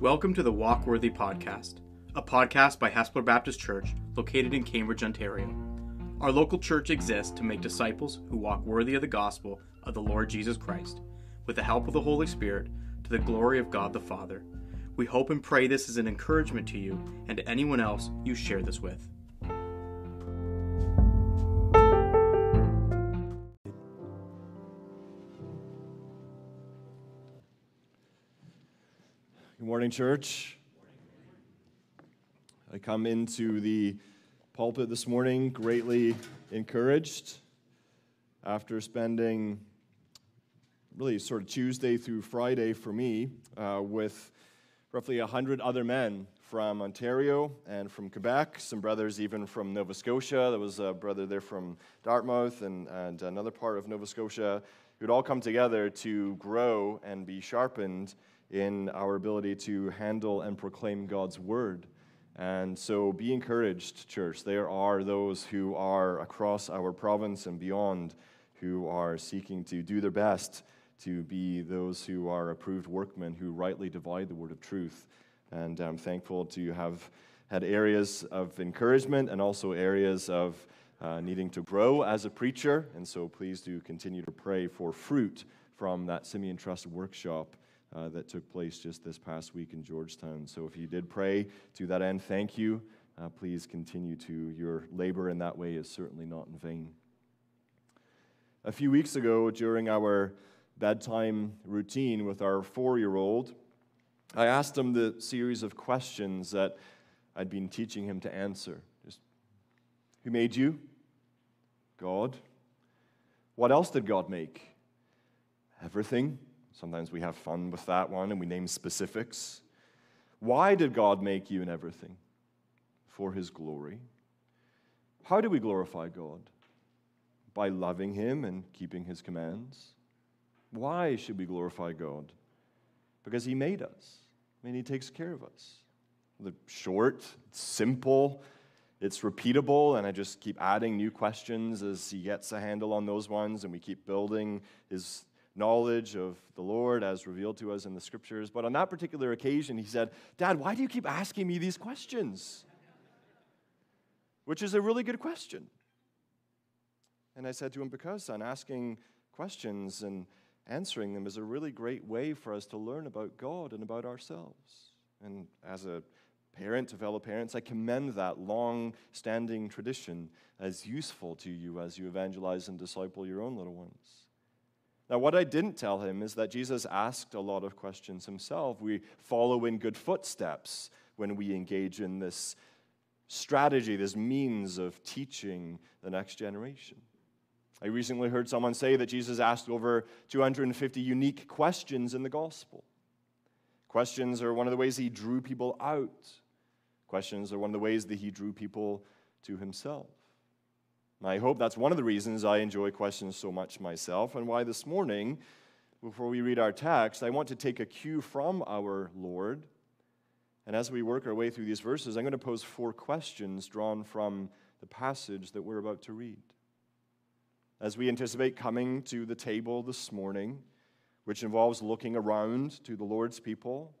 Welcome to the Walkworthy Podcast, a podcast by Hespeler Baptist Church located in Cambridge, Ontario. Our local church exists to make disciples who walk worthy of the gospel of the Lord Jesus Christ, with the help of the Holy Spirit, to the glory of God the Father. We hope and pray this is an encouragement to you and to anyone else you share this with. Morning, church. I come into the pulpit this morning greatly encouraged after spending really sort of Tuesday through Friday for me uh, with roughly 100 other men from Ontario and from Quebec, some brothers even from Nova Scotia. There was a brother there from Dartmouth and, and another part of Nova Scotia who'd all come together to grow and be sharpened in our ability to handle and proclaim God's word. And so be encouraged, church. There are those who are across our province and beyond who are seeking to do their best to be those who are approved workmen who rightly divide the word of truth. And I'm thankful to have had areas of encouragement and also areas of uh, needing to grow as a preacher. And so please do continue to pray for fruit from that Simeon Trust workshop uh, that took place just this past week in Georgetown. So if you did pray to that end, thank you. Uh, please continue to. Your labor in that way is certainly not in vain. A few weeks ago, during our bedtime routine with our four year old, I asked him the series of questions that I'd been teaching him to answer. Just, who made you? God. What else did God make? Everything. Sometimes we have fun with that one and we name specifics. Why did God make you and everything? For His glory. How do we glorify God? By loving Him and keeping His commands. Why should we glorify God? Because He made us. I mean, He takes care of us. The short, simple, it's repeatable, and I just keep adding new questions as He gets a handle on those ones, and we keep building His knowledge of the Lord as revealed to us in the scriptures. But on that particular occasion, he said, Dad, why do you keep asking me these questions? Which is a really good question. And I said to him, Because, son, asking questions and answering them is a really great way for us to learn about God and about ourselves. And as a parent to fellow parents, I commend that long standing tradition as useful to you as you evangelize and disciple your own little ones. Now, what I didn't tell him is that Jesus asked a lot of questions himself. We follow in good footsteps when we engage in this strategy, this means of teaching the next generation. I recently heard someone say that Jesus asked over 250 unique questions in the gospel. Questions are one of the ways he drew people out, questions are one of the ways that he drew people to himself. I hope that's one of the reasons I enjoy questions so much myself, and why this morning, before we read our text, I want to take a cue from our Lord. And as we work our way through these verses, I'm going to pose four questions drawn from the passage that we're about to read. As we anticipate coming to the table this morning, which involves looking around to the Lord's people,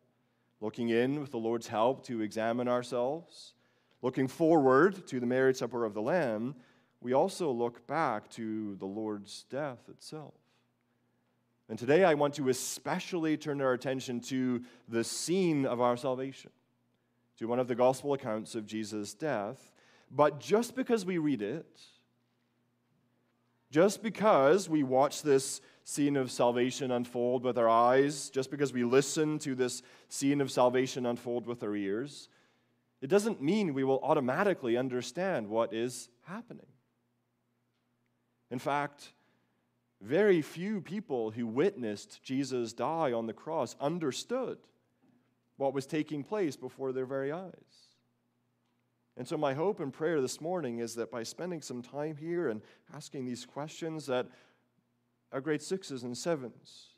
looking in with the Lord's help to examine ourselves, looking forward to the marriage supper of the Lamb, we also look back to the Lord's death itself. And today I want to especially turn our attention to the scene of our salvation, to one of the gospel accounts of Jesus' death. But just because we read it, just because we watch this scene of salvation unfold with our eyes, just because we listen to this scene of salvation unfold with our ears, it doesn't mean we will automatically understand what is happening. In fact, very few people who witnessed Jesus die on the cross understood what was taking place before their very eyes. And so, my hope and prayer this morning is that by spending some time here and asking these questions, that our grade sixes and sevens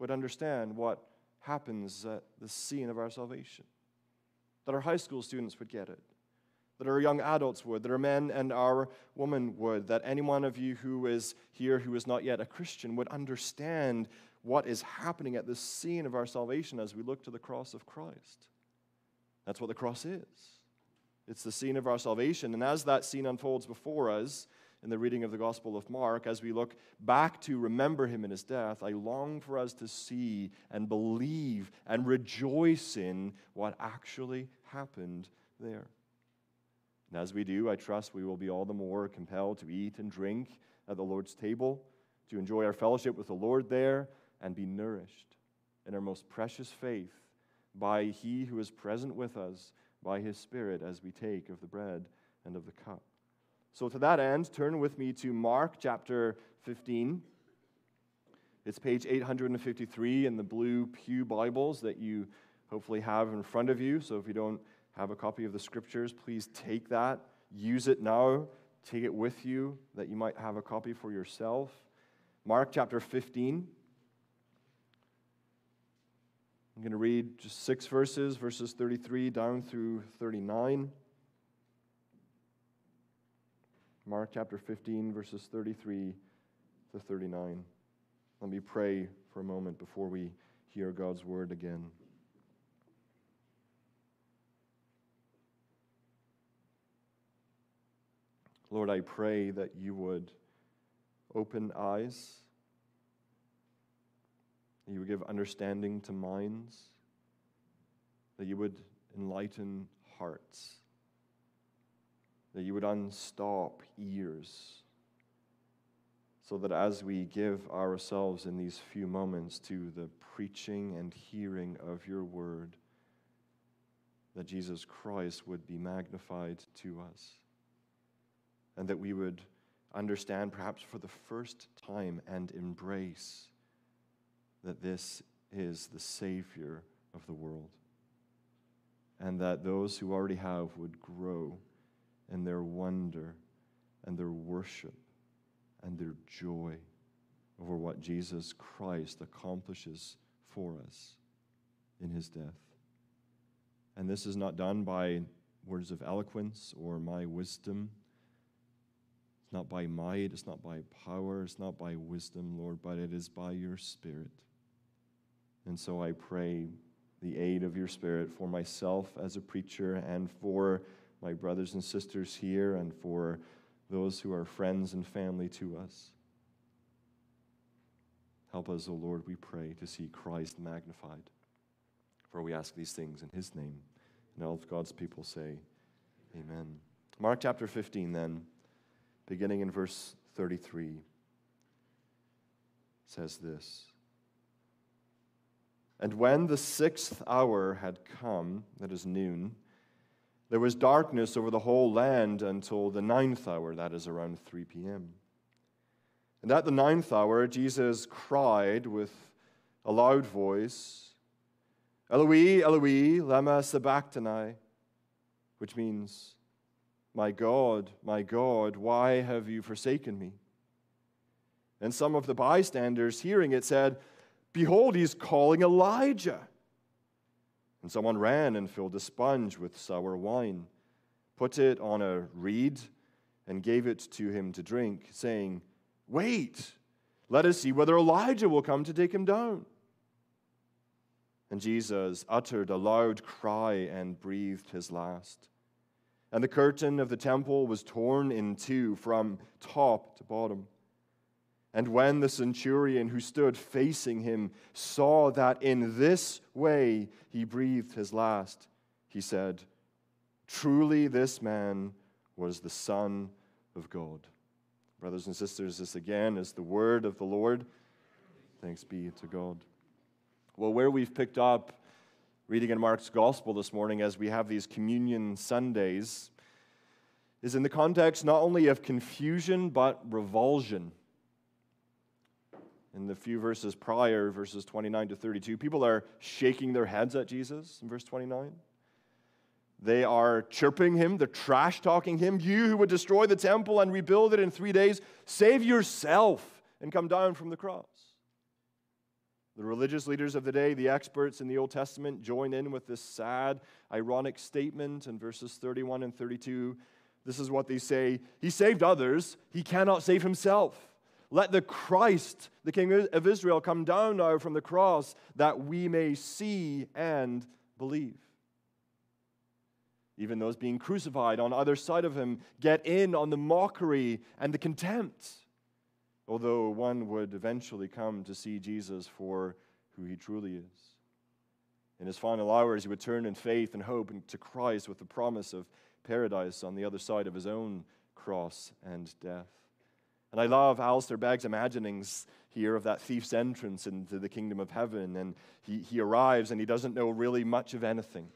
would understand what happens at the scene of our salvation, that our high school students would get it, that our young adults would, that our men and our women would, that any one of you who is here who is not yet a Christian would understand what is happening at this scene of our salvation as we look to the cross of Christ. That's what the cross is. It's the scene of our salvation. And as that scene unfolds before us in the reading of the Gospel of Mark, as we look back to remember him in his death, I long for us to see and believe and rejoice in what actually happened there. And as we do, I trust we will be all the more compelled to eat and drink at the Lord's table, to enjoy our fellowship with the Lord there, and be nourished in our most precious faith by He who is present with us by His Spirit as we take of the bread and of the cup. So, to that end, turn with me to Mark chapter 15. It's page 853 in the blue Pew Bibles that you hopefully have in front of you. So, if you don't have a copy of the scriptures, please take that, use it now, take it with you that you might have a copy for yourself. Mark chapter 15. I'm going to read just six verses, verses 33 down through 39. Mark chapter 15, verses 33 to 39. Let me pray for a moment before we hear God's word again. Lord, I pray that you would open eyes, that you would give understanding to minds, that you would enlighten hearts, that you would unstop ears, so that as we give ourselves in these few moments to the preaching and hearing of your word, that Jesus Christ would be magnified to us and that we would understand, perhaps for the first time, and embrace that this is the Savior of the world. And that those who already have would grow in their wonder and their worship and their joy over what Jesus Christ accomplishes for us in his death. And this is not done by words of eloquence or my wisdom it's not by might, it's not by power, it's not by wisdom, Lord, but it is by your Spirit. And so I pray the aid of your Spirit for myself as a preacher and for my brothers and sisters here and for those who are friends and family to us. Help us, O Lord, we pray, to see Christ magnified. For we ask these things in his name. And all of God's people say, Amen. Mark chapter 15, then beginning in verse 33, says this And when the sixth hour had come, that is noon, there was darkness over the whole land until the ninth hour, that is around 3 p.m. And at the ninth hour, Jesus cried with a loud voice, Eloi, Eloi, lama sabachthani, which means, my God, my God, why have you forsaken me? And some of the bystanders, hearing it, said, Behold, he's calling Elijah. And someone ran and filled a sponge with sour wine, put it on a reed, and gave it to him to drink, saying, Wait, let us see whether Elijah will come to take him down. And Jesus uttered a loud cry and breathed his last. And the curtain of the temple was torn in two from top to bottom. And when the centurion who stood facing him saw that in this way he breathed his last, he said, Truly, this man was the Son of God. Brothers and sisters, this again is the word of the Lord. Thanks be to God. Well, where we've picked up reading in Mark's gospel this morning as we have these communion Sundays is in the context not only of confusion but revulsion. In the few verses prior, verses 29 to 32, people are shaking their heads at Jesus in verse 29. They are chirping him, they're trash talking him. You who would destroy the temple and rebuild it in three days, save yourself and come down from the cross. The religious leaders of the day, the experts in the Old Testament, join in with this sad, ironic statement in verses 31 and 32. This is what they say He saved others, he cannot save himself. Let the Christ, the King of Israel, come down now from the cross that we may see and believe. Even those being crucified on either side of him get in on the mockery and the contempt, although one would eventually come to see Jesus for who he truly is. In his final hours, he would turn in faith and hope to Christ with the promise of paradise on the other side of his own cross and death. And I love Alistair Begg's imaginings here of that thief's entrance into the kingdom of heaven. And he, he arrives and he doesn't know really much of anything.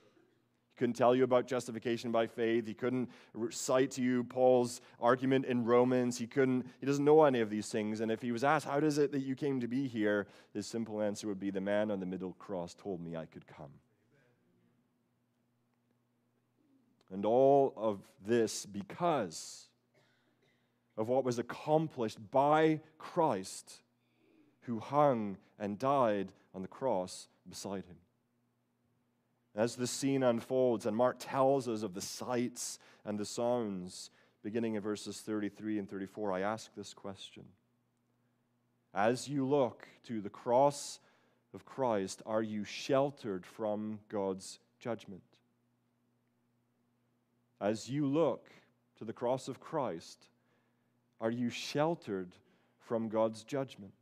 He couldn't tell you about justification by faith. He couldn't cite to you Paul's argument in Romans. He couldn't, he doesn't know any of these things. And if he was asked, How does it that you came to be here? His simple answer would be, The man on the middle cross told me I could come. And all of this because of what was accomplished by Christ, who hung and died on the cross beside him. As the scene unfolds, and Mark tells us of the sights and the sounds, beginning in verses 33 and 34, I ask this question As you look to the cross of Christ, are you sheltered from God's judgment? As you look to the cross of Christ, are you sheltered from God's judgment?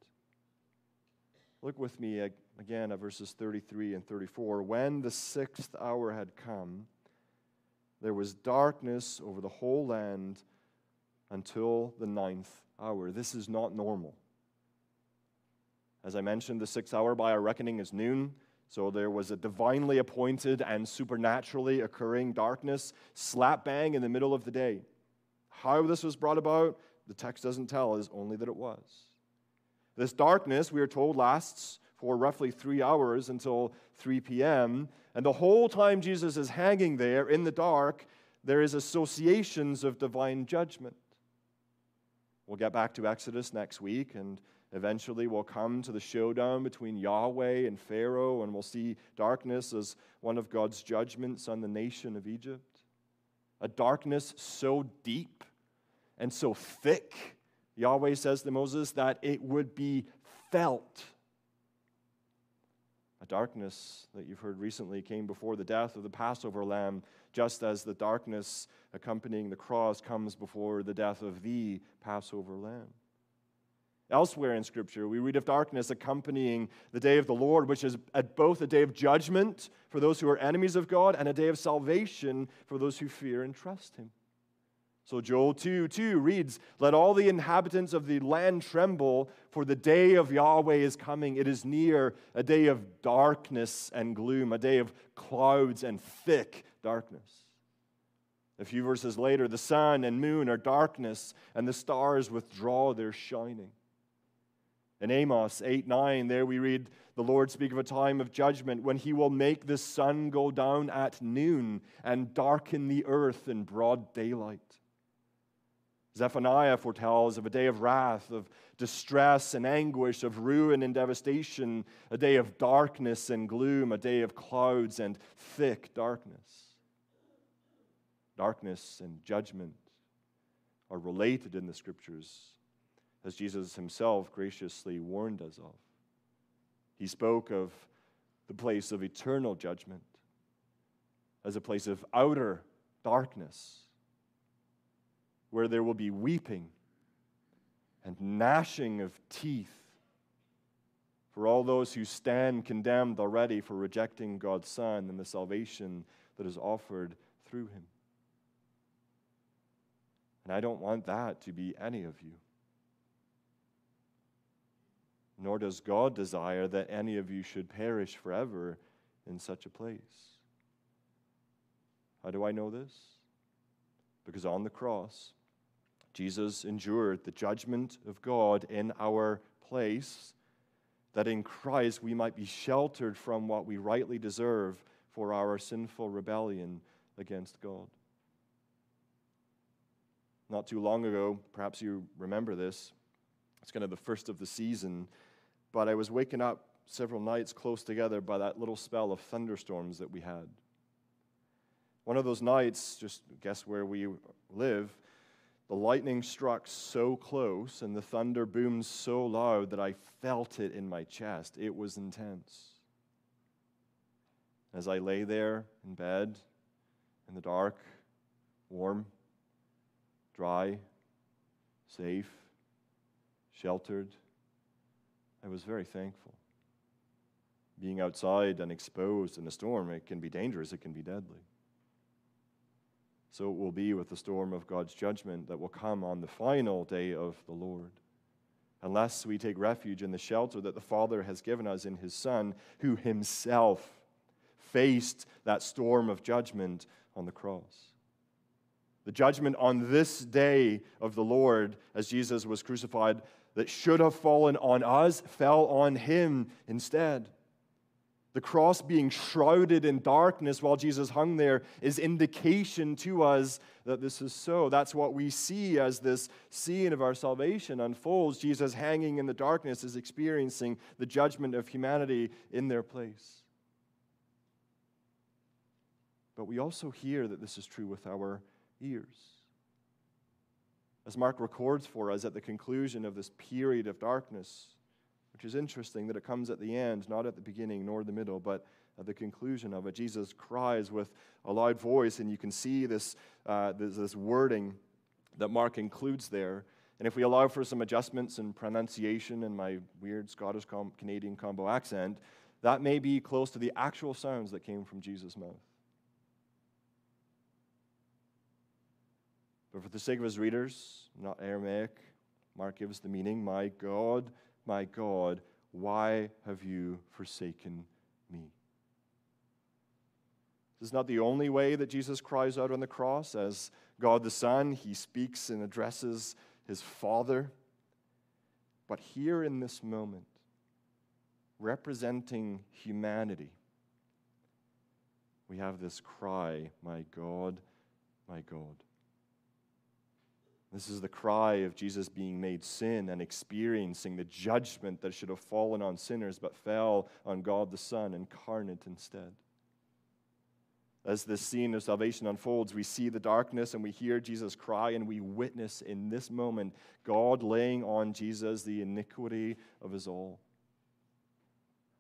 Look with me again at verses 33 and 34. When the sixth hour had come, there was darkness over the whole land until the ninth hour. This is not normal. As I mentioned, the sixth hour by our reckoning is noon. So there was a divinely appointed and supernaturally occurring darkness slap bang in the middle of the day. How this was brought about, the text doesn't tell us, only that it was. This darkness, we are told, lasts for roughly three hours until 3 p.m. And the whole time Jesus is hanging there in the dark, there is associations of divine judgment. We'll get back to Exodus next week, and eventually we'll come to the showdown between Yahweh and Pharaoh, and we'll see darkness as one of God's judgments on the nation of Egypt. A darkness so deep and so thick, Yahweh says to Moses, that it would be felt. A darkness that you've heard recently came before the death of the Passover lamb, just as the darkness accompanying the cross comes before the death of the Passover lamb. Elsewhere in Scripture, we read of darkness accompanying the day of the Lord, which is at both a day of judgment for those who are enemies of God and a day of salvation for those who fear and trust Him. So Joel 2 2 reads, Let all the inhabitants of the land tremble, for the day of Yahweh is coming. It is near, a day of darkness and gloom, a day of clouds and thick darkness. A few verses later, the sun and moon are darkness, and the stars withdraw their shining. In Amos 8 9, there we read the Lord speak of a time of judgment when he will make the sun go down at noon and darken the earth in broad daylight. Zephaniah foretells of a day of wrath, of distress and anguish, of ruin and devastation, a day of darkness and gloom, a day of clouds and thick darkness. Darkness and judgment are related in the scriptures, as Jesus himself graciously warned us of. He spoke of the place of eternal judgment as a place of outer darkness where there will be weeping and gnashing of teeth for all those who stand condemned already for rejecting God's Son and the salvation that is offered through him. And I don't want that to be any of you. Nor does God desire that any of you should perish forever in such a place. How do I know this? Because on the cross, Jesus endured the judgment of God in our place, that in Christ we might be sheltered from what we rightly deserve for our sinful rebellion against God. Not too long ago, perhaps you remember this, it's kind of the first of the season, but I was waking up several nights close together by that little spell of thunderstorms that we had. One of those nights, just guess where we live, the lightning struck so close and the thunder boomed so loud that I felt it in my chest. It was intense. As I lay there in bed, in the dark, warm, dry, safe, sheltered, I was very thankful. Being outside and exposed in a storm, it can be dangerous, it can be deadly. So it will be with the storm of God's judgment that will come on the final day of the Lord. Unless we take refuge in the shelter that the Father has given us in His Son, who Himself faced that storm of judgment on the cross. The judgment on this day of the Lord, as Jesus was crucified, that should have fallen on us, fell on Him instead. The cross being shrouded in darkness while Jesus hung there is indication to us that this is so. That's what we see as this scene of our salvation unfolds. Jesus hanging in the darkness is experiencing the judgment of humanity in their place. But we also hear that this is true with our ears. As Mark records for us at the conclusion of this period of darkness, which is interesting that it comes at the end, not at the beginning nor the middle, but at the conclusion of it. Jesus cries with a loud voice, and you can see this, uh, this, this wording that Mark includes there. And if we allow for some adjustments in pronunciation and my weird Scottish com- Canadian combo accent, that may be close to the actual sounds that came from Jesus' mouth. But for the sake of his readers, not Aramaic, Mark gives the meaning My God, my God, why have you forsaken me? This is not the only way that Jesus cries out on the cross. As God the Son, he speaks and addresses his Father. But here in this moment, representing humanity, we have this cry, My God, my God. This is the cry of Jesus being made sin and experiencing the judgment that should have fallen on sinners but fell on God the Son incarnate instead. As this scene of salvation unfolds, we see the darkness and we hear Jesus cry, and we witness in this moment God laying on Jesus the iniquity of us all.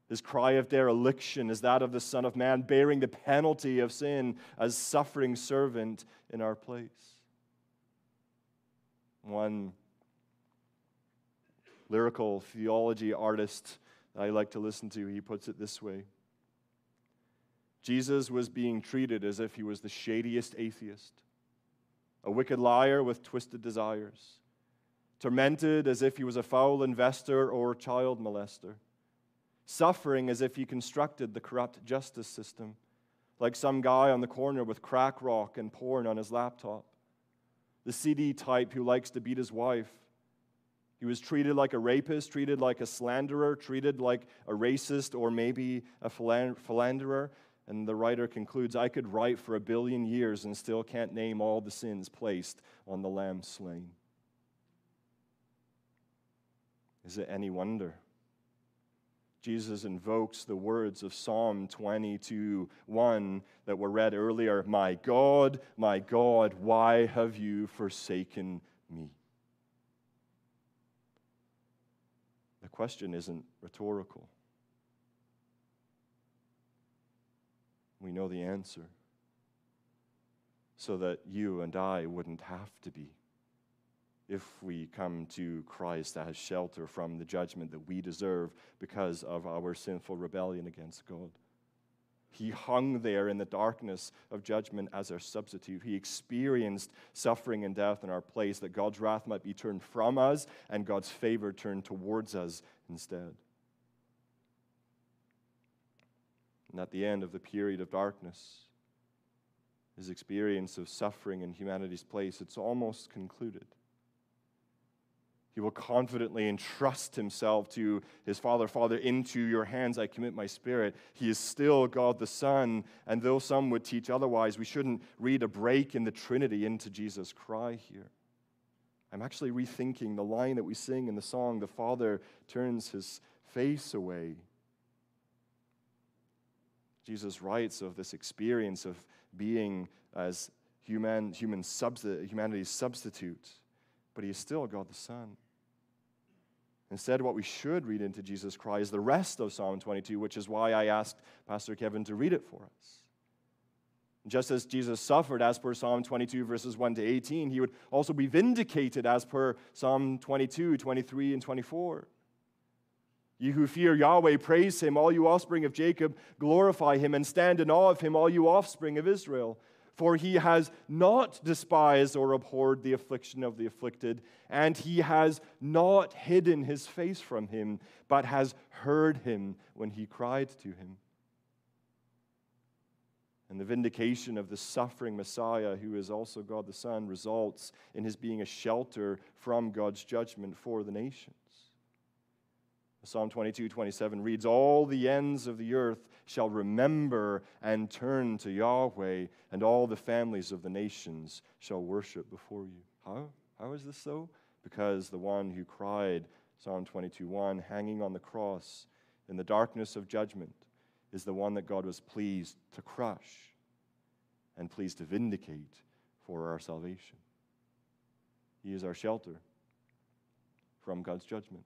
His cry of dereliction is that of the Son of Man, bearing the penalty of sin as suffering servant in our place. One lyrical theology artist that I like to listen to, he puts it this way. Jesus was being treated as if he was the shadiest atheist, a wicked liar with twisted desires, tormented as if he was a foul investor or child molester, suffering as if he constructed the corrupt justice system, like some guy on the corner with crack rock and porn on his laptop the seedy type who likes to beat his wife. He was treated like a rapist, treated like a slanderer, treated like a racist or maybe a philanderer. And the writer concludes I could write for a billion years and still can't name all the sins placed on the lamb slain. Is it any wonder? Jesus invokes the words of Psalm 22 1 that were read earlier My God, my God, why have you forsaken me? The question isn't rhetorical. We know the answer so that you and I wouldn't have to be if we come to Christ as shelter from the judgment that we deserve because of our sinful rebellion against God. He hung there in the darkness of judgment as our substitute. He experienced suffering and death in our place that God's wrath might be turned from us and God's favor turned towards us instead. And at the end of the period of darkness, his experience of suffering in humanity's place, it's almost concluded. He will confidently entrust himself to his Father. Father, into your hands I commit my spirit. He is still God the Son. And though some would teach otherwise, we shouldn't read a break in the Trinity into Jesus' cry here. I'm actually rethinking the line that we sing in the song The Father turns his face away. Jesus writes of this experience of being as human, human humanity's substitute but he is still God the Son. Instead, what we should read into Jesus Christ is the rest of Psalm 22, which is why I asked Pastor Kevin to read it for us. Just as Jesus suffered as per Psalm 22, verses 1 to 18, he would also be vindicated as per Psalm 22, 23, and 24. You who fear Yahweh, praise him. All you offspring of Jacob, glorify him and stand in awe of him, all you offspring of Israel. For he has not despised or abhorred the affliction of the afflicted, and he has not hidden his face from him, but has heard him when he cried to him. And the vindication of the suffering Messiah, who is also God the Son, results in his being a shelter from God's judgment for the nations. Psalm 22, 27 reads, All the ends of the earth shall remember and turn to Yahweh, and all the families of the nations shall worship before you. How? How is this so? Because the one who cried, Psalm 22, 1, hanging on the cross in the darkness of judgment, is the one that God was pleased to crush and pleased to vindicate for our salvation. He is our shelter from God's judgment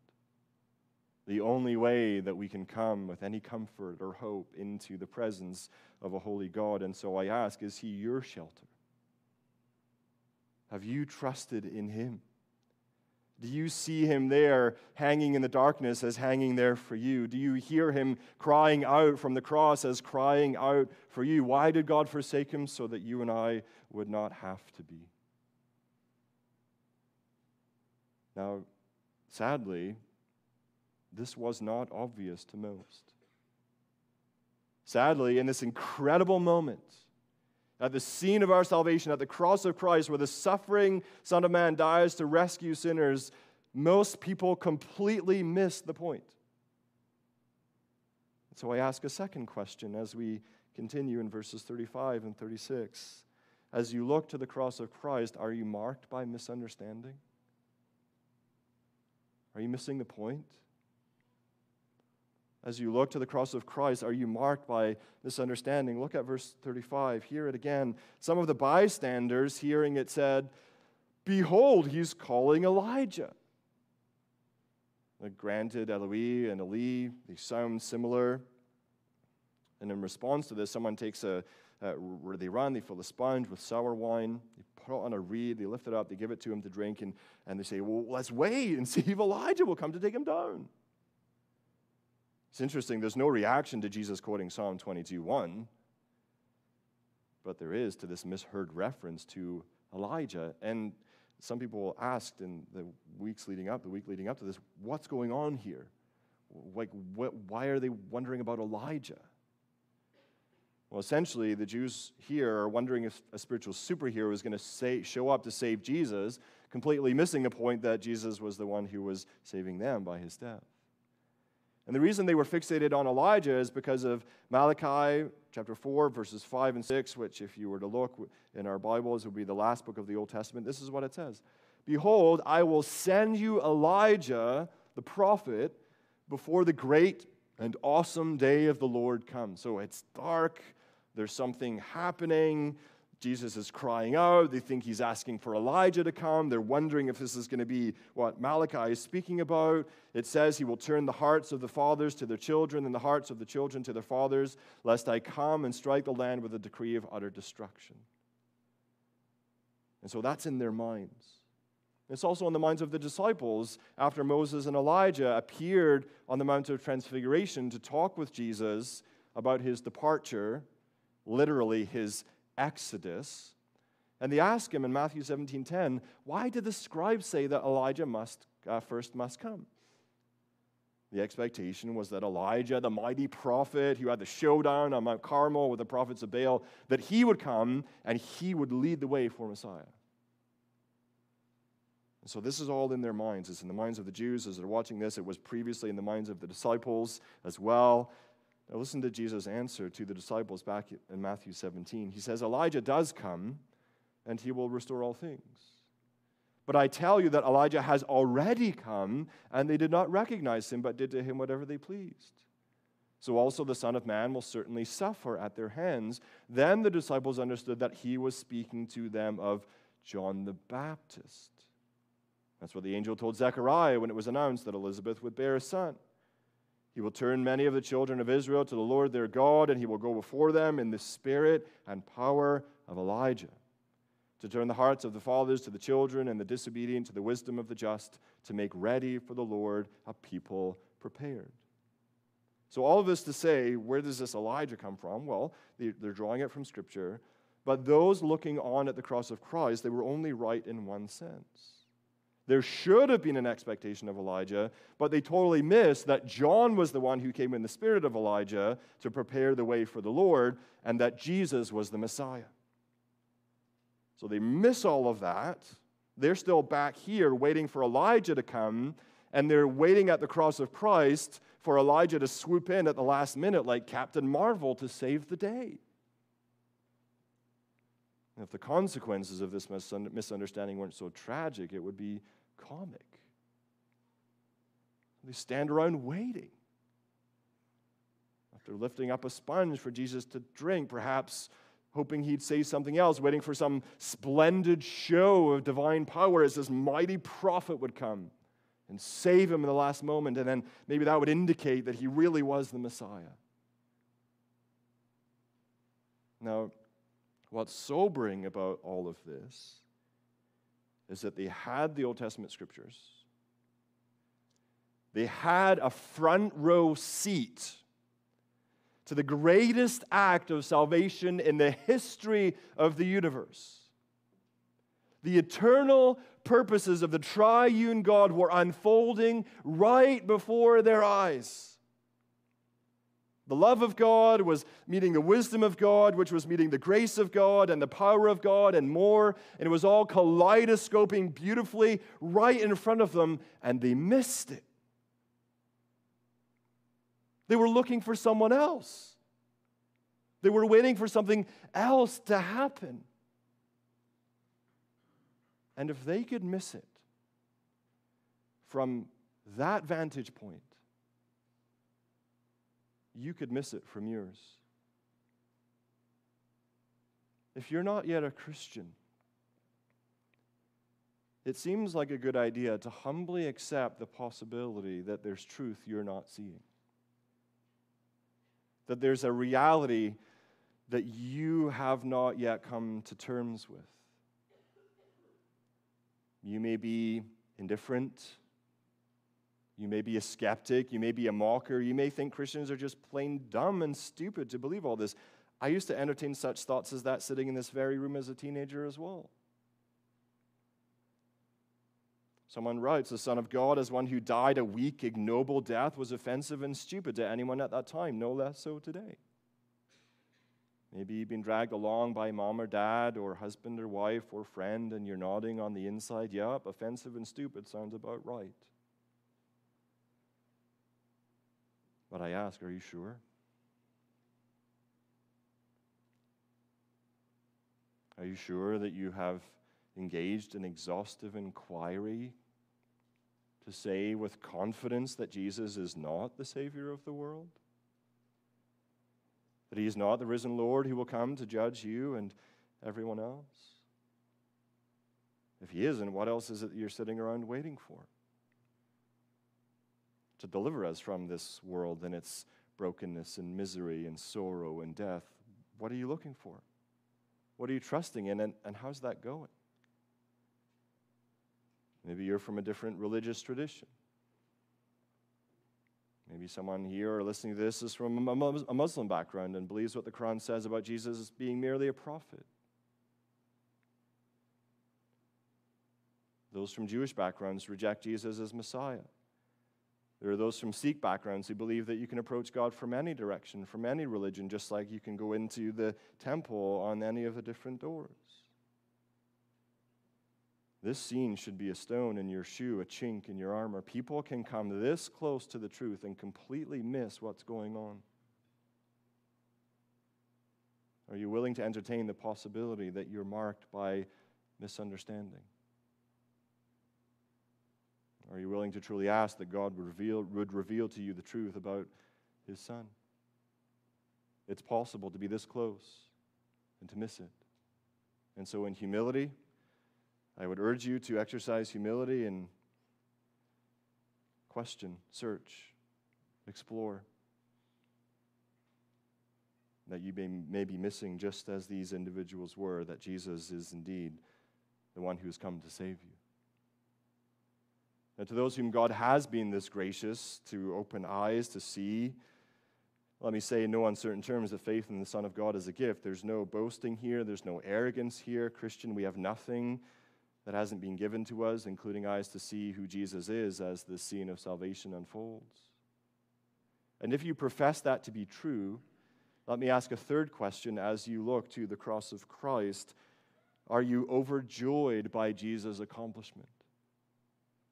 the only way that we can come with any comfort or hope into the presence of a holy God. And so I ask, is He your shelter? Have you trusted in Him? Do you see him there hanging in the darkness as hanging there for you? Do you hear him crying out from the cross as crying out for you? Why did God forsake him? So that you and I would not have to be. Now, sadly, this was not obvious to most. Sadly, in this incredible moment, at the scene of our salvation, at the cross of Christ, where the suffering Son of Man dies to rescue sinners, most people completely miss the point. So I ask a second question as we continue in verses 35 and 36. As you look to the cross of Christ, are you marked by misunderstanding? Are you missing the point? As you look to the cross of Christ, are you marked by this understanding? Look at verse 35. Hear it again. Some of the bystanders, hearing it, said, Behold, he's calling Elijah. granted, Eloi and Eli, they sound similar. And in response to this, someone takes a, where they run, they fill a sponge with sour wine, they put it on a reed, they lift it up, they give it to him to drink, and, and they say, Well, let's wait and see if Elijah will come to take him down. It's interesting, there's no reaction to Jesus quoting Psalm 22 1, but there is to this misheard reference to Elijah. And some people asked in the weeks leading up, the week leading up to this, what's going on here? Like, what, why are they wondering about Elijah? Well, essentially, the Jews here are wondering if a spiritual superhero is going to show up to save Jesus, completely missing the point that Jesus was the one who was saving them by his death. And the reason they were fixated on Elijah is because of Malachi chapter 4, verses 5 and 6, which, if you were to look in our Bibles, would be the last book of the Old Testament. This is what it says Behold, I will send you Elijah, the prophet, before the great and awesome day of the Lord comes. So it's dark, there's something happening. Jesus is crying out. They think he's asking for Elijah to come. They're wondering if this is going to be what Malachi is speaking about. It says he will turn the hearts of the fathers to their children and the hearts of the children to their fathers, lest I come and strike the land with a decree of utter destruction. And so that's in their minds. It's also in the minds of the disciples after Moses and Elijah appeared on the Mount of Transfiguration to talk with Jesus about his departure, literally his Exodus. And they ask him in Matthew 17:10, "Why did the scribes say that Elijah must uh, first must come?" The expectation was that Elijah, the mighty prophet who had the showdown on Mount Carmel with the prophets of Baal, that he would come and he would lead the way for Messiah. And so this is all in their minds. It's in the minds of the Jews as they're watching this. It was previously in the minds of the disciples as well. Now, listen to Jesus' answer to the disciples back in Matthew 17. He says, Elijah does come, and he will restore all things. But I tell you that Elijah has already come, and they did not recognize him, but did to him whatever they pleased. So also the Son of Man will certainly suffer at their hands. Then the disciples understood that he was speaking to them of John the Baptist. That's what the angel told Zechariah when it was announced that Elizabeth would bear a son. He will turn many of the children of Israel to the Lord their God, and he will go before them in the spirit and power of Elijah, to turn the hearts of the fathers to the children and the disobedient to the wisdom of the just, to make ready for the Lord a people prepared. So, all of this to say, where does this Elijah come from? Well, they're drawing it from Scripture. But those looking on at the cross of Christ, they were only right in one sense. There should have been an expectation of Elijah, but they totally missed that John was the one who came in the spirit of Elijah to prepare the way for the Lord, and that Jesus was the Messiah. So they miss all of that. They're still back here waiting for Elijah to come, and they're waiting at the cross of Christ for Elijah to swoop in at the last minute like Captain Marvel to save the day. And if the consequences of this misunderstanding weren't so tragic, it would be comic. They stand around waiting. After lifting up a sponge for Jesus to drink, perhaps hoping he'd say something else, waiting for some splendid show of divine power as this mighty prophet would come and save him in the last moment, and then maybe that would indicate that he really was the Messiah. Now, what's sobering about all of this is that they had the Old Testament scriptures, they had a front row seat to the greatest act of salvation in the history of the universe. The eternal purposes of the triune God were unfolding right before their eyes. The love of God was meeting the wisdom of God, which was meeting the grace of God and the power of God and more. And it was all kaleidoscoping beautifully right in front of them, and they missed it. They were looking for someone else, they were waiting for something else to happen. And if they could miss it from that vantage point, you could miss it from yours. If you're not yet a Christian, it seems like a good idea to humbly accept the possibility that there's truth you're not seeing. That there's a reality that you have not yet come to terms with. You may be indifferent you may be a skeptic. You may be a mocker. You may think Christians are just plain dumb and stupid to believe all this. I used to entertain such thoughts as that sitting in this very room as a teenager as well. Someone writes, The Son of God, as one who died a weak, ignoble death, was offensive and stupid to anyone at that time, no less so today. Maybe you've been dragged along by mom or dad, or husband or wife, or friend, and you're nodding on the inside, Yep, offensive and stupid sounds about right. But I ask, are you sure? Are you sure that you have engaged in exhaustive inquiry to say with confidence that Jesus is not the Savior of the world? That He is not the risen Lord who will come to judge you and everyone else? If He isn't, what else is it that you're sitting around waiting for? To deliver us from this world and its brokenness and misery and sorrow and death. What are you looking for? What are you trusting in, and, and how's that going? Maybe you're from a different religious tradition. Maybe someone here or listening to this is from a Muslim background and believes what the Quran says about Jesus as being merely a prophet. Those from Jewish backgrounds reject Jesus as Messiah. There are those from Sikh backgrounds who believe that you can approach God from any direction, from any religion, just like you can go into the temple on any of the different doors. This scene should be a stone in your shoe, a chink in your armor. People can come this close to the truth and completely miss what's going on. Are you willing to entertain the possibility that you're marked by misunderstanding? Are you willing to truly ask that God would reveal, would reveal to you the truth about His Son? It's possible to be this close and to miss it. And so, in humility, I would urge you to exercise humility and question, search, explore. That you may, may be missing, just as these individuals were, that Jesus is indeed the one who has come to save you. And to those whom God has been this gracious to open eyes to see, let me say in no uncertain terms that faith in the Son of God is a gift. There's no boasting here, there's no arrogance here. Christian, we have nothing that hasn't been given to us, including eyes to see who Jesus is as the scene of salvation unfolds. And if you profess that to be true, let me ask a third question as you look to the cross of Christ. Are you overjoyed by Jesus' accomplishment?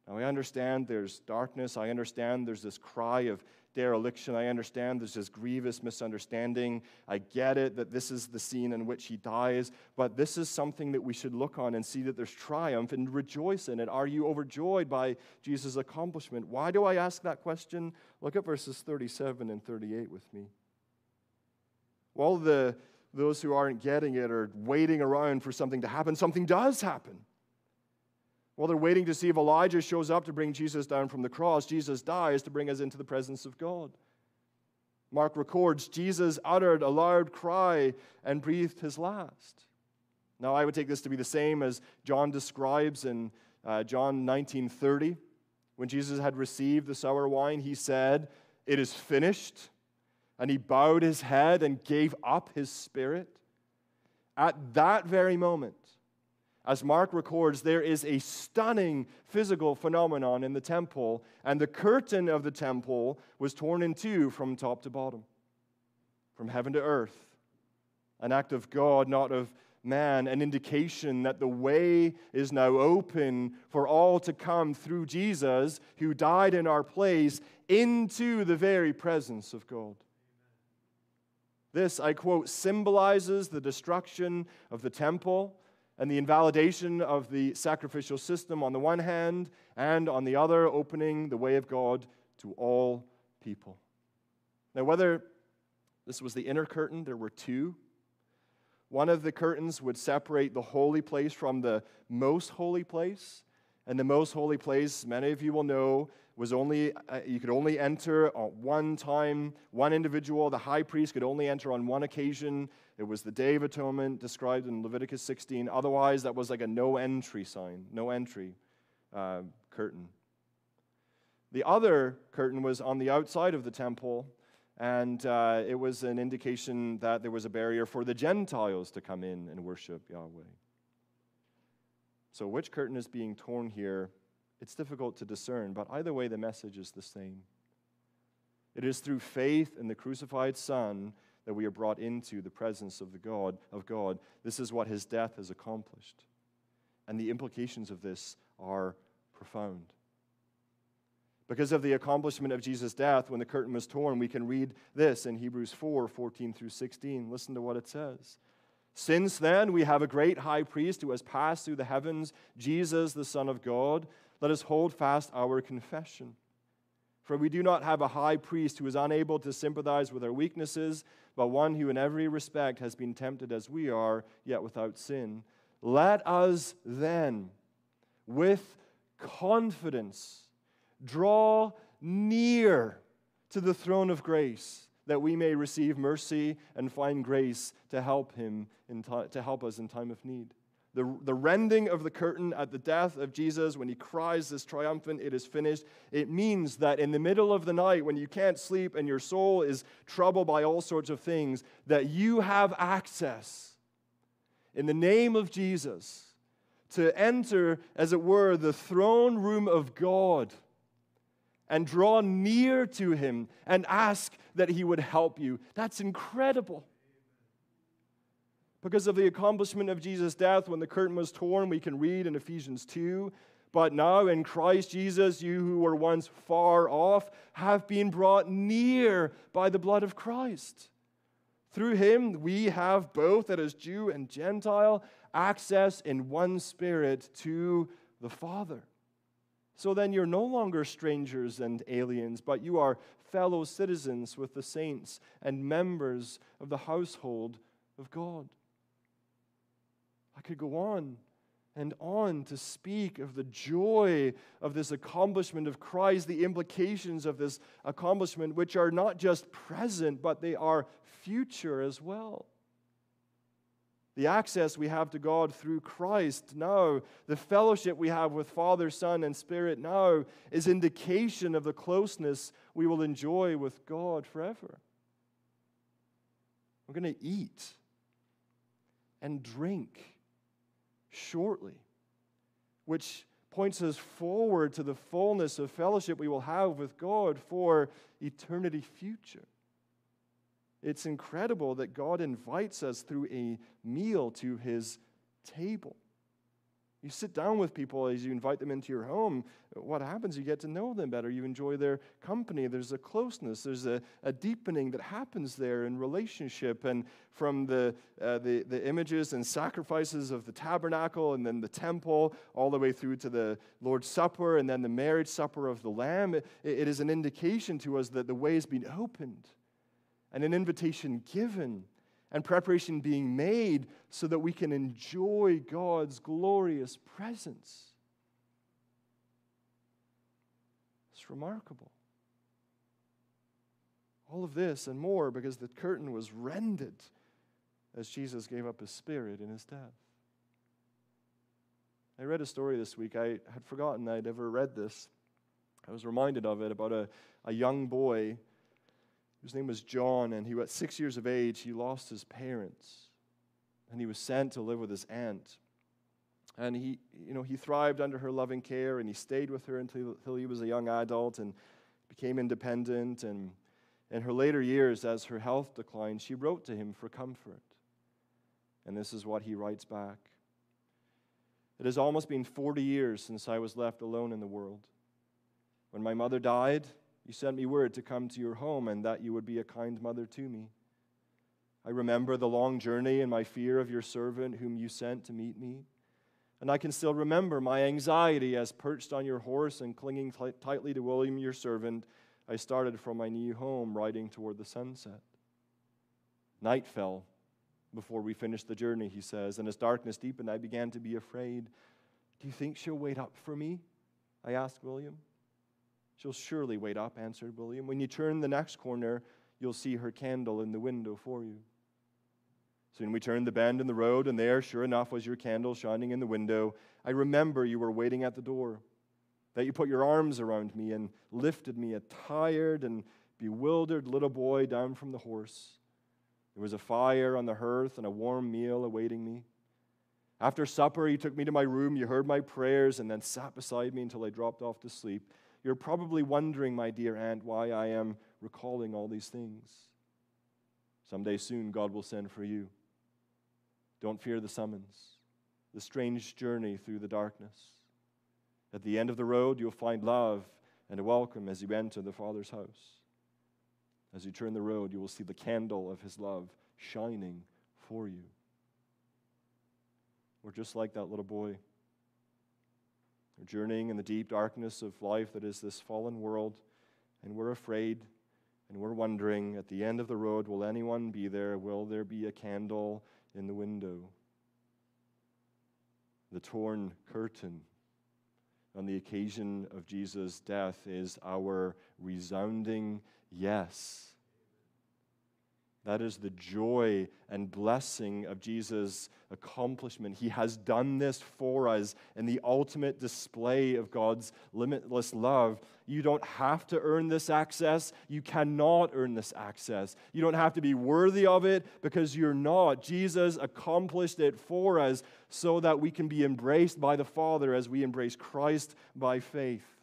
Now, I understand there's darkness. I understand there's this cry of dereliction. I understand there's this grievous misunderstanding. I get it that this is the scene in which he dies, but this is something that we should look on and see that there's triumph and rejoice in it. Are you overjoyed by Jesus' accomplishment? Why do I ask that question? Look at verses 37 and 38 with me. While the, those who aren't getting it are waiting around for something to happen, something does happen. While they're waiting to see if Elijah shows up to bring Jesus down from the cross, Jesus dies to bring us into the presence of God. Mark records Jesus uttered a loud cry and breathed his last. Now, I would take this to be the same as John describes in uh, John 19:30. When Jesus had received the sour wine, he said, "It is finished." And he bowed his head and gave up his spirit. At that very moment, as Mark records, there is a stunning physical phenomenon in the temple, and the curtain of the temple was torn in two from top to bottom, from heaven to earth. An act of God, not of man, an indication that the way is now open for all to come through Jesus, who died in our place, into the very presence of God. This, I quote, symbolizes the destruction of the temple and the invalidation of the sacrificial system on the one hand, and on the other, opening the way of God to all people. Now, whether this was the inner curtain, there were two. One of the curtains would separate the holy place from the most holy place. And the most holy place, many of you will know, was only uh, you could only enter at one time. One individual the high priest could only enter on one occasion. It was the day of atonement described in leviticus 16 otherwise that was like a no entry sign no entry uh, curtain. The other curtain was on the outside of the temple and uh, it was an indication that there was a barrier for the gentiles to come in and worship yahweh. So which curtain is being torn here it's difficult to discern, but either way, the message is the same. It is through faith in the crucified Son that we are brought into the presence of the God of God. This is what his death has accomplished. And the implications of this are profound. Because of the accomplishment of Jesus' death, when the curtain was torn, we can read this in Hebrews 4 14 through 16. Listen to what it says. Since then, we have a great high priest who has passed through the heavens, Jesus, the Son of God let us hold fast our confession. For we do not have a high priest who is unable to sympathize with our weaknesses, but one who in every respect has been tempted as we are, yet without sin. Let us then, with confidence, draw near to the throne of grace, that we may receive mercy and find grace to help him in t- to help us in time of need the, the rending of the curtain at the death of Jesus, when he cries this triumphant, it is finished, it means that in the middle of the night, when you can't sleep and your soul is troubled by all sorts of things, that you have access in the name of Jesus to enter, as it were, the throne room of God and draw near to him and ask that he would help you. That's incredible. Because of the accomplishment of Jesus' death, when the curtain was torn, we can read in Ephesians 2 But now in Christ Jesus, you who were once far off have been brought near by the blood of Christ. Through him, we have both, that is Jew and Gentile, access in one spirit to the Father. So then you're no longer strangers and aliens, but you are fellow citizens with the saints and members of the household of God. Could go on and on to speak of the joy of this accomplishment of Christ, the implications of this accomplishment, which are not just present, but they are future as well. The access we have to God through Christ now, the fellowship we have with Father, Son, and Spirit now, is indication of the closeness we will enjoy with God forever. We're going to eat and drink shortly, which points us forward to the fullness of fellowship we will have with God for eternity future. It's incredible that God invites us through a meal to his table. You sit down with people as you invite them into your home. What happens? You get to know them better. You enjoy their company. There's a closeness, there's a, a deepening that happens there in relationship. And from the, uh, the, the images and sacrifices of the tabernacle and then the temple, all the way through to the Lord's Supper and then the marriage supper of the Lamb, it, it is an indication to us that the way has been opened and an invitation given and preparation being made so that we can enjoy God's glorious presence. It's remarkable. All of this and more because the curtain was rended as Jesus gave up his spirit in his death. I read a story this week. I had forgotten I'd ever read this. I was reminded of it about a, a young boy whose name was John, and he, at six years of age, he lost his parents, and he was sent to live with his aunt. And he, you know, he thrived under her loving care, and he stayed with her until, until he was a young adult and became independent. And in her later years, as her health declined, she wrote to him for comfort. And this is what he writes back It has almost been 40 years since I was left alone in the world. When my mother died, you sent me word to come to your home and that you would be a kind mother to me. I remember the long journey and my fear of your servant whom you sent to meet me. And I can still remember my anxiety as perched on your horse and clinging t- tightly to William, your servant, I started from my new home riding toward the sunset. Night fell before we finished the journey, he says, and as darkness deepened, I began to be afraid. Do you think she'll wait up for me? I asked William. She'll surely wait up, answered William. When you turn the next corner, you'll see her candle in the window for you. Soon we turned the bend in the road, and there, sure enough, was your candle shining in the window. I remember you were waiting at the door, that you put your arms around me and lifted me, a tired and bewildered little boy, down from the horse. There was a fire on the hearth and a warm meal awaiting me. After supper, you took me to my room, you heard my prayers, and then sat beside me until I dropped off to sleep. You're probably wondering, my dear aunt, why I am recalling all these things. Someday soon, God will send for you. Don't fear the summons, the strange journey through the darkness. At the end of the road, you'll find love and a welcome as you enter the Father's house. As you turn the road, you will see the candle of His love shining for you. We're just like that little boy. We're journeying in the deep darkness of life that is this fallen world, and we're afraid and we're wondering at the end of the road will anyone be there? Will there be a candle in the window? The torn curtain on the occasion of Jesus' death is our resounding yes. That is the joy and blessing of Jesus' accomplishment. He has done this for us in the ultimate display of God's limitless love. You don't have to earn this access. You cannot earn this access. You don't have to be worthy of it because you're not. Jesus accomplished it for us so that we can be embraced by the Father as we embrace Christ by faith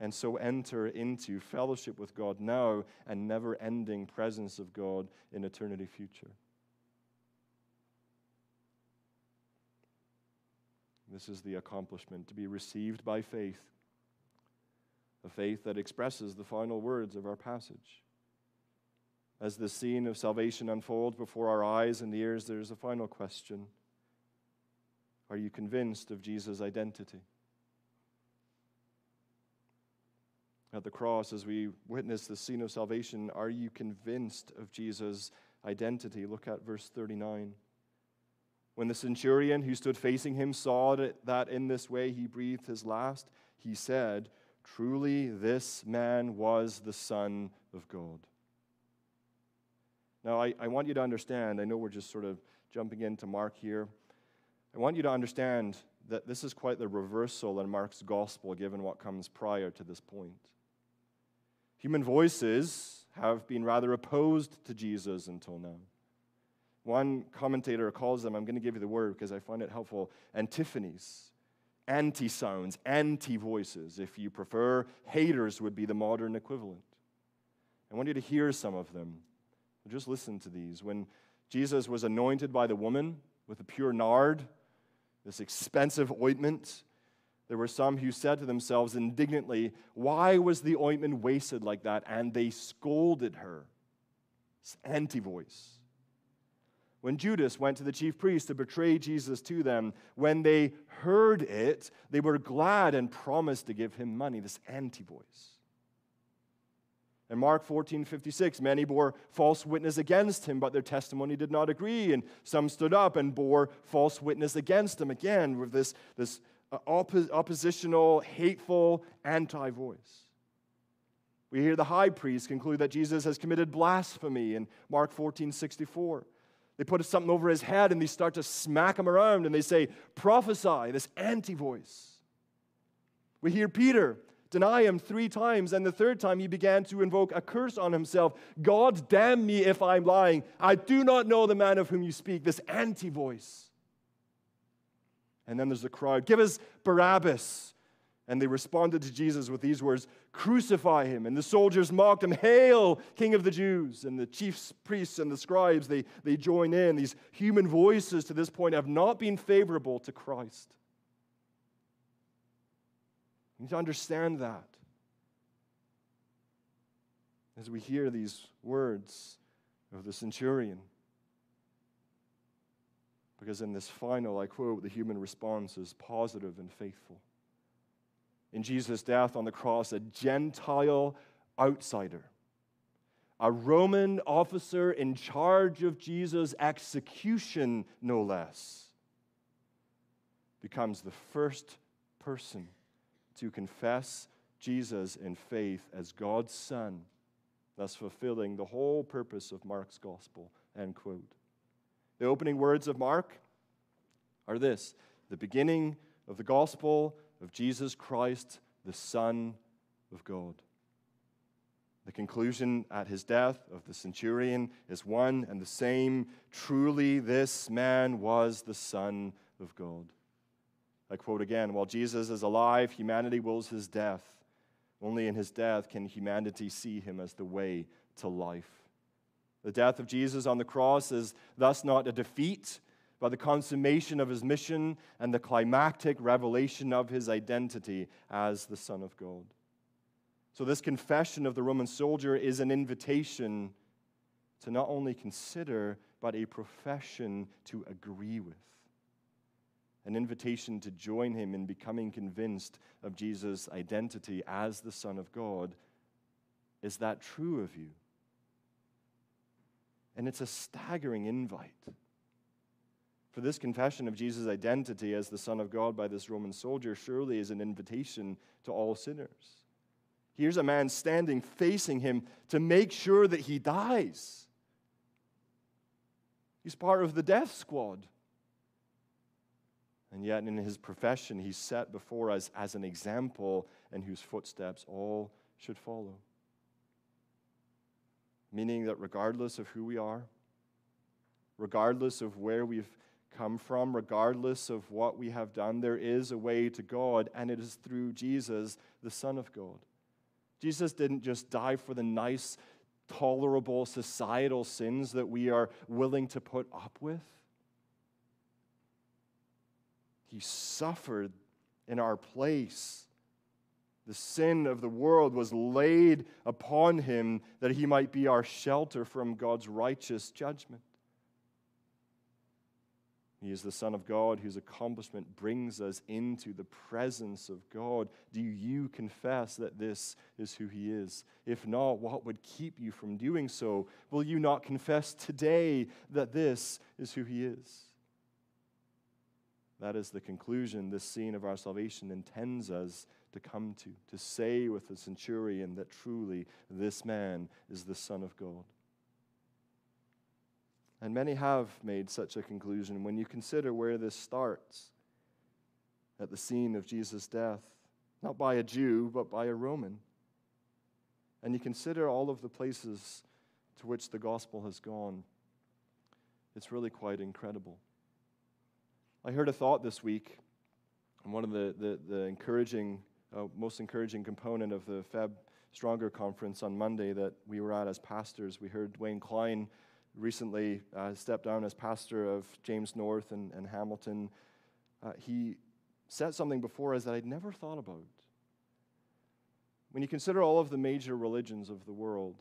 and so enter into fellowship with God now and never ending presence of God in eternity future. This is the accomplishment to be received by faith, a faith that expresses the final words of our passage. As the scene of salvation unfolds before our eyes and ears, there's a final question Are you convinced of Jesus' identity? At the cross as we witness the scene of salvation, are you convinced of Jesus' identity? Look at verse 39. When the centurion who stood facing him saw that in this way he breathed his last, he said, Truly, this man was the Son of God. Now, I, I want you to understand, I know we're just sort of jumping into Mark here. I want you to understand that this is quite the reversal in Mark's gospel given what comes prior to this point. Human voices have been rather opposed to Jesus until now. One commentator calls them, I'm going to give you the word because I find it helpful, antiphonies, anti sounds, anti voices. If you prefer, haters would be the modern equivalent. I want you to hear some of them. Just listen to these. When Jesus was anointed by the woman with the pure nard, this expensive ointment, there were some who said to themselves indignantly, Why was the ointment wasted like that? And they scolded her. Anti voice. When Judas went to the chief priests to betray Jesus to them, when they heard it, they were glad and promised to give him money. This anti voice. In Mark 14, 56, many bore false witness against him, but their testimony did not agree. And some stood up and bore false witness against him again with this, this uh, oppo- oppositional, hateful, anti voice. We hear the high priest conclude that Jesus has committed blasphemy in Mark 14, 64. They put something over his head and they start to smack him around and they say, prophesy, this anti voice. We hear Peter deny him three times, and the third time he began to invoke a curse on himself God damn me if I'm lying. I do not know the man of whom you speak, this anti voice. And then there's the crowd Give us Barabbas. And they responded to Jesus with these words Crucify him. And the soldiers mocked him, Hail, King of the Jews. And the chief priests and the scribes, they, they join in. These human voices to this point have not been favorable to Christ. You need to understand that. As we hear these words of the centurion. Because in this final, I quote, the human response is positive and faithful. In Jesus' death on the cross, a Gentile outsider, a Roman officer in charge of Jesus' execution, no less, becomes the first person to confess Jesus in faith as God's Son, thus fulfilling the whole purpose of Mark's gospel. End quote. The opening words of Mark are this the beginning of the gospel of Jesus Christ, the Son of God. The conclusion at his death of the centurion is one and the same. Truly, this man was the Son of God. I quote again While Jesus is alive, humanity wills his death. Only in his death can humanity see him as the way to life. The death of Jesus on the cross is thus not a defeat, but the consummation of his mission and the climactic revelation of his identity as the Son of God. So, this confession of the Roman soldier is an invitation to not only consider, but a profession to agree with an invitation to join him in becoming convinced of Jesus' identity as the Son of God. Is that true of you? And it's a staggering invite. For this confession of Jesus' identity as the Son of God by this Roman soldier surely is an invitation to all sinners. Here's a man standing facing him to make sure that he dies. He's part of the death squad. And yet, in his profession, he's set before us as an example in whose footsteps all should follow. Meaning that regardless of who we are, regardless of where we've come from, regardless of what we have done, there is a way to God, and it is through Jesus, the Son of God. Jesus didn't just die for the nice, tolerable societal sins that we are willing to put up with. He suffered in our place. The sin of the world was laid upon him that he might be our shelter from God's righteous judgment. He is the Son of God whose accomplishment brings us into the presence of God. Do you confess that this is who He is? If not, what would keep you from doing so? Will you not confess today that this is who He is? That is the conclusion this scene of our salvation intends us to come to, to say with the centurion that truly this man is the Son of God. And many have made such a conclusion when you consider where this starts at the scene of Jesus' death, not by a Jew, but by a Roman. And you consider all of the places to which the gospel has gone, it's really quite incredible. I heard a thought this week, and one of the, the, the encouraging, uh, most encouraging component of the Feb Stronger conference on Monday that we were at as pastors. We heard Dwayne Klein recently uh, stepped down as pastor of James North and, and Hamilton. Uh, he said something before us that I'd never thought about. When you consider all of the major religions of the world,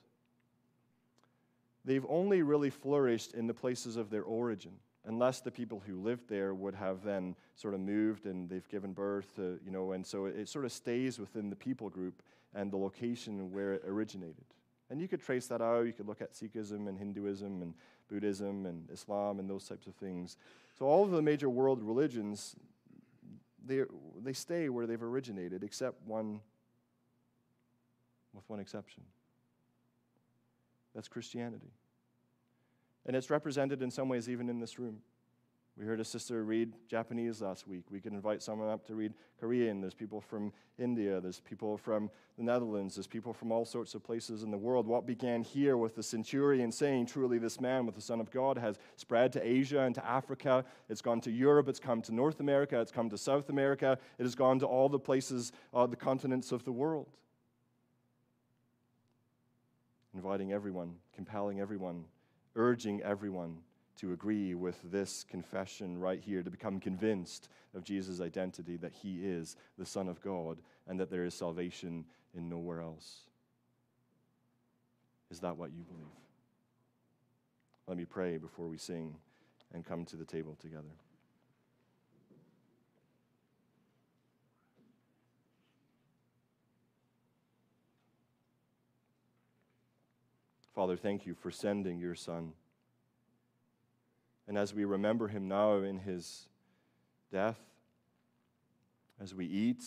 they've only really flourished in the places of their origin, unless the people who lived there would have then sort of moved and they've given birth to, you know, and so it, it sort of stays within the people group and the location where it originated. And you could trace that out. You could look at Sikhism and Hinduism and Buddhism and Islam and those types of things. So all of the major world religions, they, they stay where they've originated, except one, with one exception. That's Christianity. And it's represented in some ways even in this room. We heard a sister read Japanese last week. We could invite someone up to read Korean. There's people from India. There's people from the Netherlands. There's people from all sorts of places in the world. What began here with the centurion saying, Truly, this man with the Son of God has spread to Asia and to Africa. It's gone to Europe. It's come to North America. It's come to South America. It has gone to all the places, uh, the continents of the world. Inviting everyone, compelling everyone, urging everyone to agree with this confession right here, to become convinced of Jesus' identity that he is the Son of God and that there is salvation in nowhere else. Is that what you believe? Let me pray before we sing and come to the table together. Father, thank you for sending your Son. And as we remember him now in his death, as we eat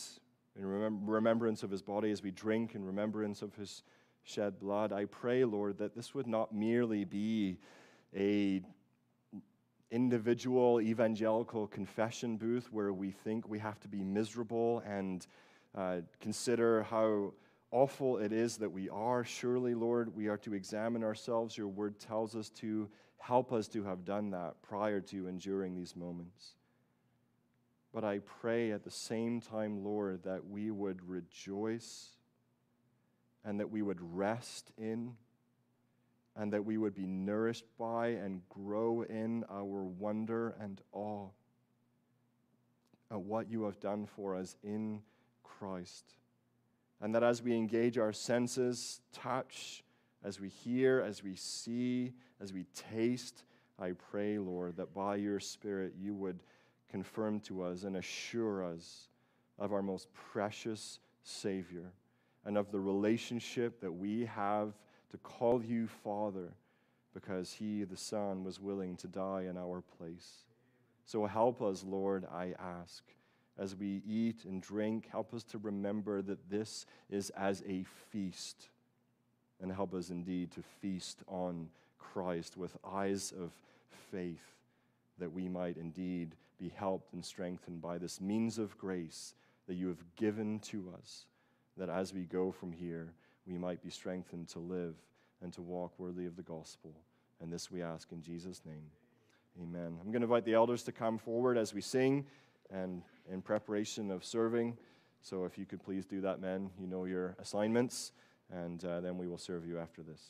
in remembrance of his body, as we drink in remembrance of his shed blood, I pray, Lord, that this would not merely be a individual evangelical confession booth where we think we have to be miserable and uh, consider how awful it is that we are. Surely, Lord, we are to examine ourselves. Your word tells us to Help us to have done that prior to enduring these moments. But I pray at the same time, Lord, that we would rejoice and that we would rest in and that we would be nourished by and grow in our wonder and awe at what you have done for us in Christ. And that as we engage our senses, touch, as we hear, as we see, as we taste, I pray, Lord, that by your Spirit you would confirm to us and assure us of our most precious Savior and of the relationship that we have to call you Father because he, the Son, was willing to die in our place. So help us, Lord, I ask. As we eat and drink, help us to remember that this is as a feast and help us indeed to feast on Christ with eyes of faith, that we might indeed be helped and strengthened by this means of grace that you have given to us, that as we go from here, we might be strengthened to live and to walk worthy of the gospel. And this we ask in Jesus' name. Amen. I'm going to invite the elders to come forward as we sing and in preparation of serving. So if you could please do that, men, you know your assignments and uh, then we will serve you after this.